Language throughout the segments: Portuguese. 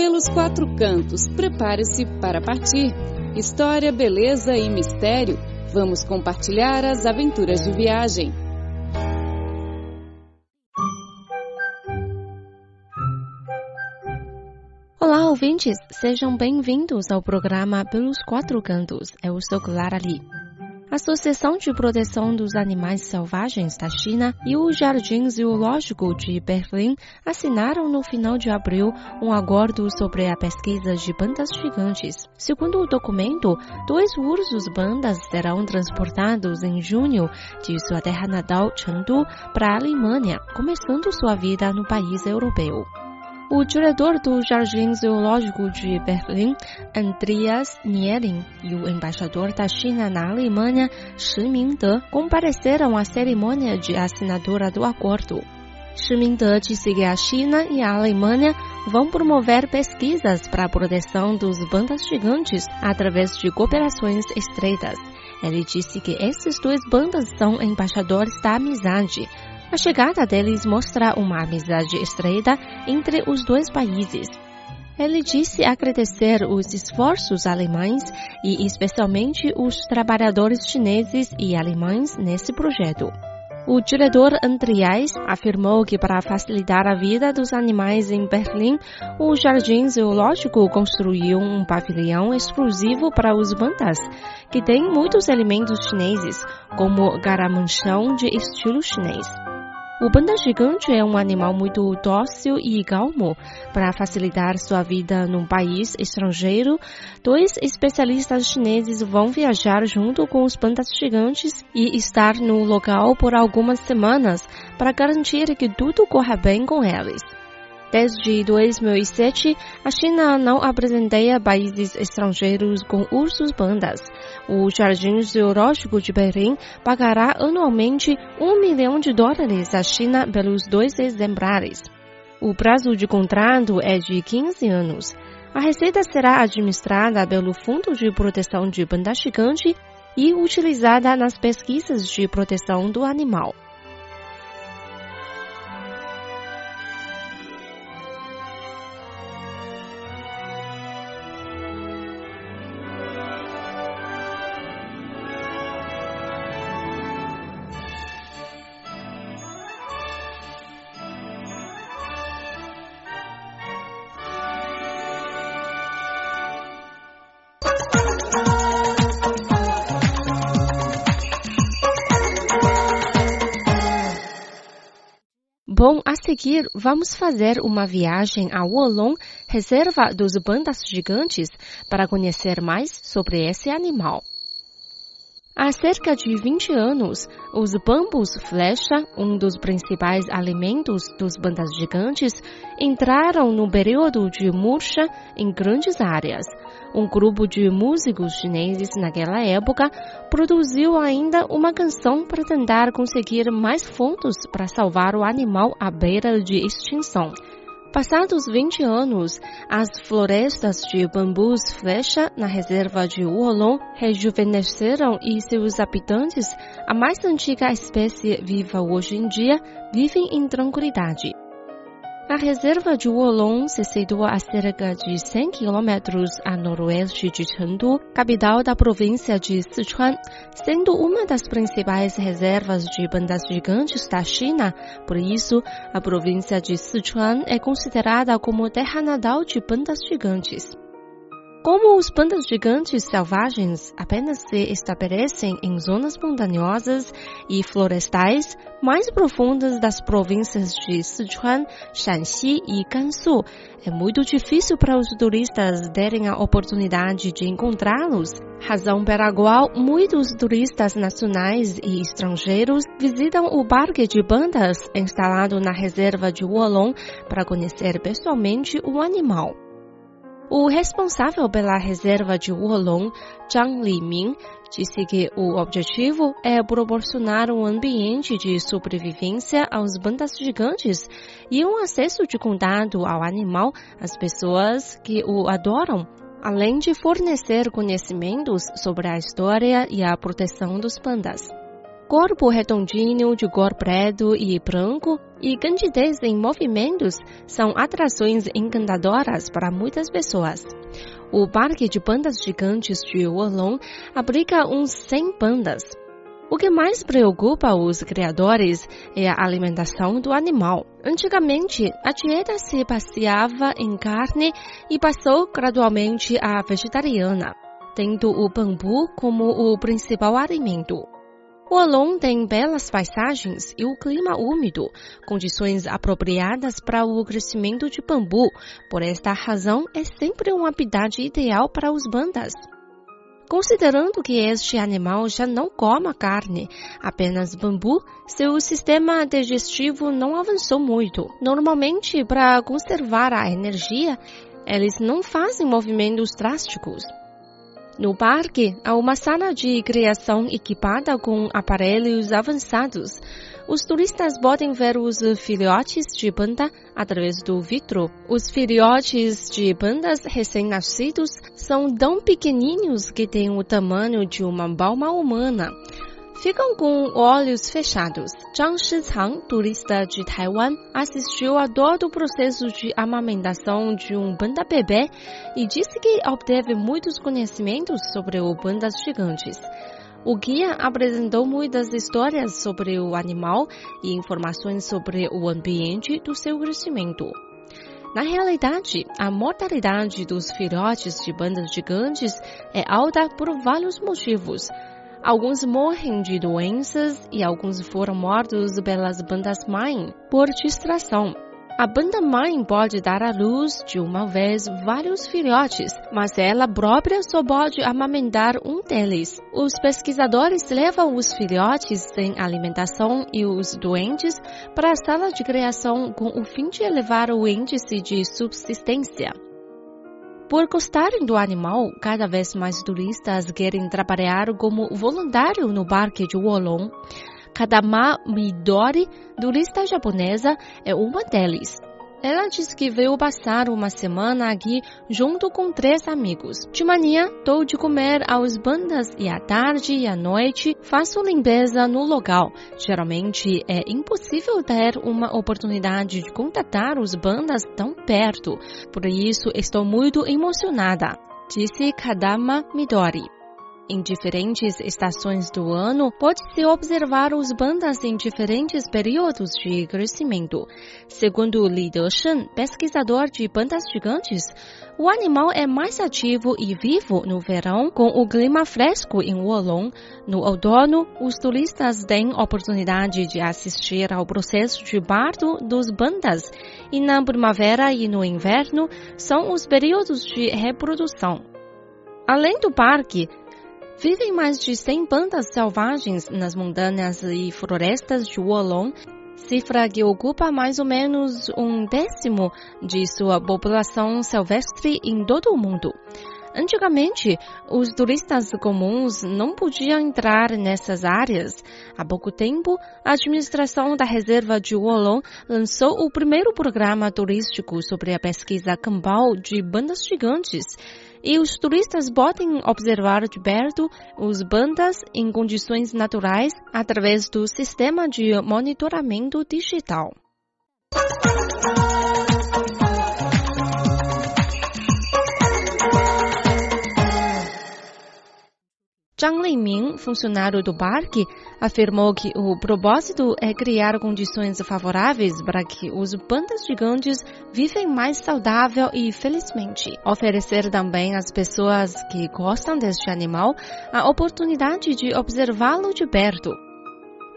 Pelos quatro cantos, prepare-se para partir. História, beleza e mistério. Vamos compartilhar as aventuras de viagem. Olá, ouvintes! Sejam bem-vindos ao programa Pelos Quatro Cantos. Eu sou Clara Lee. A Associação de Proteção dos Animais Selvagens da China e o Jardim Zoológico de Berlim assinaram no final de abril um acordo sobre a pesquisa de bandas gigantes. Segundo o documento, dois ursos bandas serão transportados em junho de sua terra natal, Chengdu, para a Alemanha, começando sua vida no país europeu. O diretor do Jardim Zoológico de Berlim, Andreas Nielin, e o embaixador da China na Alemanha, Shi Mingde, compareceram à cerimônia de assinatura do acordo. Shi Mingde disse que a China e a Alemanha vão promover pesquisas para a proteção dos bandas gigantes através de cooperações estreitas. Ele disse que esses dois bandas são embaixadores da amizade, a chegada deles mostra uma amizade estreita entre os dois países. Ele disse agradecer os esforços alemães e especialmente os trabalhadores chineses e alemães nesse projeto. O diretor Andreas afirmou que para facilitar a vida dos animais em Berlim, o Jardim Zoológico construiu um pavilhão exclusivo para os bandas, que tem muitos elementos chineses, como garamanchão de estilo chinês. O panda gigante é um animal muito dócil e calmo. Para facilitar sua vida num país estrangeiro, dois especialistas chineses vão viajar junto com os pandas gigantes e estar no local por algumas semanas para garantir que tudo corra bem com eles. Desde 2007, a China não apresenteia países estrangeiros com ursos pandas. O Jardim Zoológico de Berlim pagará anualmente um milhão de dólares à China pelos dois exemplares. O prazo de contrato é de 15 anos. A receita será administrada pelo Fundo de Proteção de Panda Gigante e utilizada nas pesquisas de proteção do animal. Bom, a seguir vamos fazer uma viagem a Wolong, reserva dos bandas gigantes, para conhecer mais sobre esse animal. Há cerca de 20 anos, os bambus flecha, um dos principais alimentos dos bandas gigantes, entraram no período de murcha em grandes áreas, um grupo de músicos chineses naquela época produziu ainda uma canção para tentar conseguir mais fontes para salvar o animal à beira de extinção. Passados 20 anos, as florestas de bambus flecha na reserva de Wolong rejuvenesceram e seus habitantes, a mais antiga espécie viva hoje em dia, vivem em tranquilidade. A reserva de Wolong se situa a cerca de 100 quilômetros a noroeste de Chengdu, capital da província de Sichuan, sendo uma das principais reservas de bandas gigantes da China. Por isso, a província de Sichuan é considerada como terra natal de bandas gigantes. Como os pandas gigantes selvagens apenas se estabelecem em zonas montanhosas e florestais mais profundas das províncias de Sichuan, Shanxi e Gansu, é muito difícil para os turistas terem a oportunidade de encontrá-los, razão pela qual muitos turistas nacionais e estrangeiros visitam o parque de bandas instalado na reserva de Wolong para conhecer pessoalmente o animal. O responsável pela reserva de Wolong, Zhang Liming, disse que o objetivo é proporcionar um ambiente de sobrevivência aos bandas gigantes e um acesso de contato ao animal às pessoas que o adoram, além de fornecer conhecimentos sobre a história e a proteção dos pandas. Corpo redondinho de cor preto e branco e candidez em movimentos são atrações encantadoras para muitas pessoas. O parque de pandas gigantes de Wolong abriga uns 100 pandas. O que mais preocupa os criadores é a alimentação do animal. Antigamente, a dieta se passeava em carne e passou gradualmente à vegetariana, tendo o bambu como o principal alimento. O Alon tem belas paisagens e o clima úmido, condições apropriadas para o crescimento de bambu. Por esta razão, é sempre um habitat ideal para os bandas. Considerando que este animal já não come carne, apenas bambu, seu sistema digestivo não avançou muito. Normalmente, para conservar a energia, eles não fazem movimentos drásticos. No parque, há uma sala de criação equipada com aparelhos avançados. Os turistas podem ver os filhotes de panda através do vidro. Os filhotes de pandas recém-nascidos são tão pequenininhos que têm o tamanho de uma palma humana ficam com olhos fechados. Zhang Shicang, turista de Taiwan, assistiu a todo o processo de amamentação de um panda bebê e disse que obteve muitos conhecimentos sobre o pandas gigantes. O guia apresentou muitas histórias sobre o animal e informações sobre o ambiente do seu crescimento. Na realidade, a mortalidade dos filhotes de bandas gigantes é alta por vários motivos. Alguns morrem de doenças e alguns foram mortos pelas bandas mãe por distração. A banda mãe pode dar à luz de uma vez vários filhotes, mas ela própria só pode amamentar um deles. Os pesquisadores levam os filhotes sem alimentação e os doentes para a sala de criação com o fim de elevar o índice de subsistência. Por gostarem do animal, cada vez mais turistas querem trabalhar como voluntário no parque de Wolong. Kadama Midori, turista japonesa, é uma deles. Ela diz que veio passar uma semana aqui junto com três amigos. De manhã, dou de comer aos bandas e à tarde e à noite faço limpeza no local. Geralmente é impossível ter uma oportunidade de contatar os bandas tão perto. Por isso estou muito emocionada, disse Kadama Midori. Em diferentes estações do ano, pode-se observar os bandas em diferentes períodos de crescimento. Segundo Li Deshen, pesquisador de bandas gigantes, o animal é mais ativo e vivo no verão, com o clima fresco em Wolong. No outono, os turistas têm oportunidade de assistir ao processo de parto dos bandas, e na primavera e no inverno são os períodos de reprodução. Além do parque, Vivem mais de 100 bandas selvagens nas montanhas e florestas de Wolong, cifra que ocupa mais ou menos um décimo de sua população silvestre em todo o mundo. Antigamente, os turistas comuns não podiam entrar nessas áreas. Há pouco tempo, a administração da reserva de Wolong lançou o primeiro programa turístico sobre a pesquisa campal de bandas gigantes e os turistas podem observar de perto os bandas em condições naturais através do sistema de monitoramento digital. Zhang Leiming, funcionário do parque, afirmou que o propósito é criar condições favoráveis para que os pandas gigantes vivem mais saudável e felizmente. Oferecer também às pessoas que gostam deste animal a oportunidade de observá-lo de perto.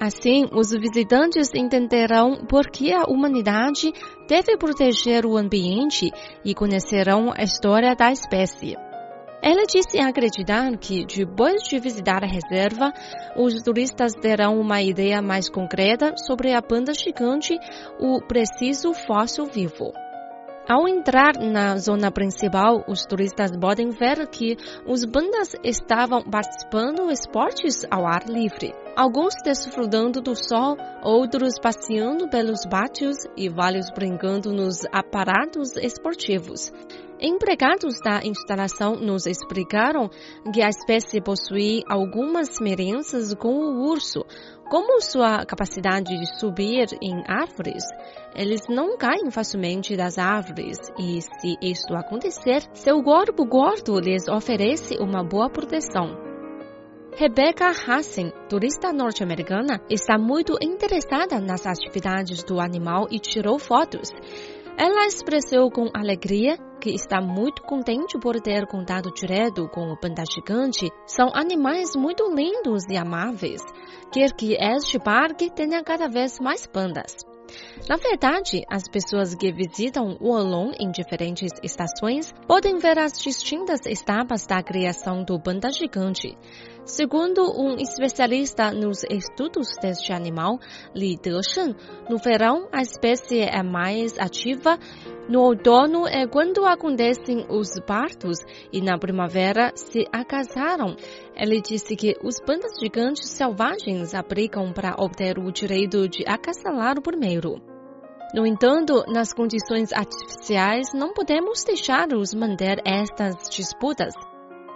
Assim, os visitantes entenderão por que a humanidade deve proteger o ambiente e conhecerão a história da espécie. Ela disse acreditar que, depois de visitar a reserva, os turistas terão uma ideia mais concreta sobre a panda gigante, o preciso fóssil vivo. Ao entrar na zona principal, os turistas podem ver que os pandas estavam participando de esportes ao ar livre. alguns desfrutando do sol, outros passeando pelos pátios e vários brincando nos aparatos esportivos. Empregados da instalação nos explicaram que a espécie possui algumas semelhanças com o urso, como sua capacidade de subir em árvores. Eles não caem facilmente das árvores e, se isto acontecer, seu corpo gordo lhes oferece uma boa proteção. Rebecca Hassen, turista norte-americana, está muito interessada nas atividades do animal e tirou fotos. Ela expressou com alegria que está muito contente por ter contato direto com o panda gigante. São animais muito lindos e amáveis. Quer que este parque tenha cada vez mais pandas. Na verdade, as pessoas que visitam o Olong em diferentes estações podem ver as distintas etapas da criação do panda gigante. Segundo um especialista nos estudos deste animal, Li Desheng, no verão a espécie é mais ativa, no outono é quando acontecem os partos e na primavera se acasaram. Ele disse que os pandas gigantes selvagens aplicam para obter o direito de acasalar primeiro. No entanto, nas condições artificiais, não podemos deixá-los manter estas disputas.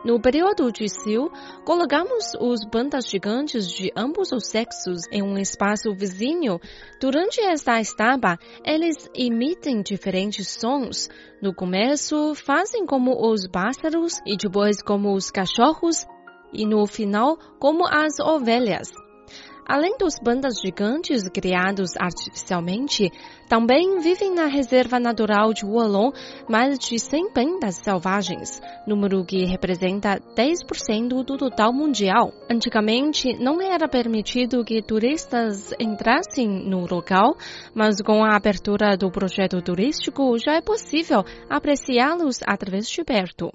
No período de cio, colocamos os bandas gigantes de ambos os sexos em um espaço vizinho. Durante esta etapa, eles emitem diferentes sons. No começo, fazem como os pássaros e depois como os cachorros e no final como as ovelhas. Além dos bandas gigantes criados artificialmente, também vivem na reserva natural de Wolong mais de 100 bandas selvagens, número que representa 10% do total mundial. Antigamente, não era permitido que turistas entrassem no local, mas com a abertura do projeto turístico já é possível apreciá-los através de perto.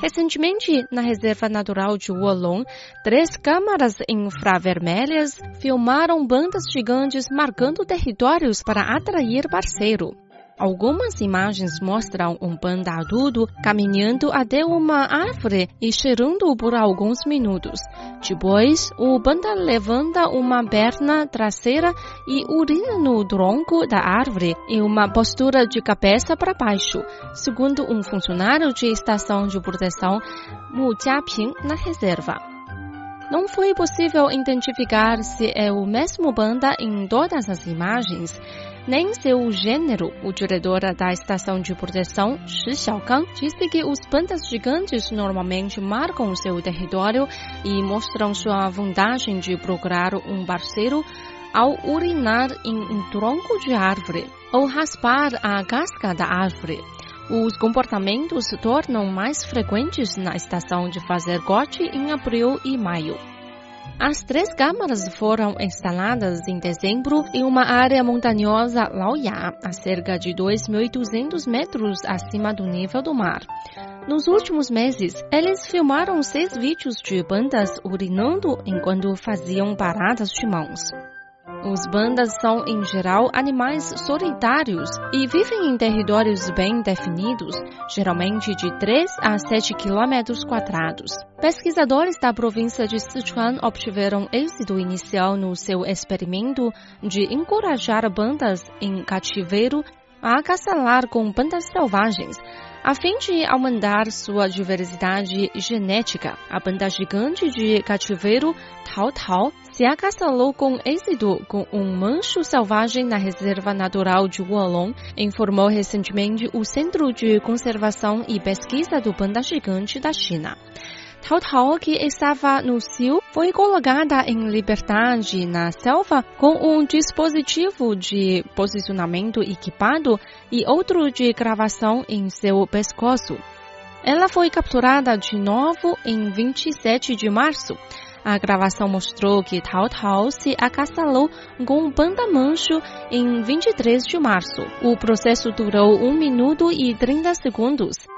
Recentemente, na Reserva Natural de Wolong, três câmaras infravermelhas filmaram bandas gigantes marcando territórios para atrair parceiro. Algumas imagens mostram um panda adulto caminhando até uma árvore e cheirando por alguns minutos. Depois, o panda levanta uma perna traseira e urina no tronco da árvore em uma postura de cabeça para baixo, segundo um funcionário de estação de proteção Mu Jiaping na reserva. Não foi possível identificar se é o mesmo panda em todas as imagens nem seu gênero. O diretor da estação de proteção, Shi Xiaogang, disse que os pandas gigantes normalmente marcam seu território e mostram sua vantagem de procurar um parceiro ao urinar em um tronco de árvore ou raspar a casca da árvore. Os comportamentos se tornam mais frequentes na estação de fazer corte em abril e maio. As três câmaras foram instaladas em dezembro em uma área montanhosa Laoya, a cerca de 2.800 metros acima do nível do mar. Nos últimos meses, eles filmaram seis vídeos de bandas urinando enquanto faziam paradas de mãos. Os bandas são, em geral, animais solitários e vivem em territórios bem definidos, geralmente de 3 a 7 quilômetros quadrados. Pesquisadores da província de Sichuan obtiveram êxito inicial no seu experimento de encorajar bandas em cativeiro a acasalar com bandas selvagens, a fim de aumentar sua diversidade genética, a banda gigante de cativeiro Tao Tao se acasalou com êxito com um mancho selvagem na reserva natural de Wolong, informou recentemente o Centro de Conservação e Pesquisa do Panda Gigante da China. Tao Tao, que estava no cio, foi colocada em liberdade na selva com um dispositivo de posicionamento equipado e outro de gravação em seu pescoço. Ela foi capturada de novo em 27 de março. A gravação mostrou que Tao Tao se acasalou com panda mancho em 23 de março. O processo durou 1 minuto e 30 segundos.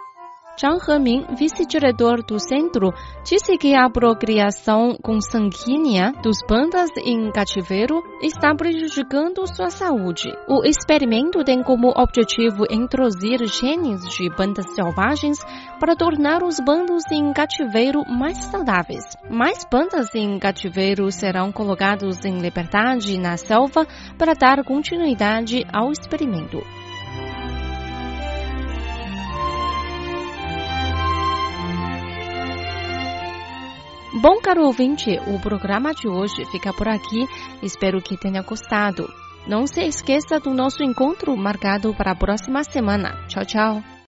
Heming, vice-diretor do centro, disse que a procriação consanguínea dos pandas em cativeiro está prejudicando sua saúde. O experimento tem como objetivo introduzir genes de pandas selvagens para tornar os bandos em cativeiro mais saudáveis. Mais pandas em cativeiro serão colocados em liberdade na selva para dar continuidade ao experimento. Bom, caro ouvinte, o programa de hoje fica por aqui. Espero que tenha gostado. Não se esqueça do nosso encontro marcado para a próxima semana. Tchau, tchau.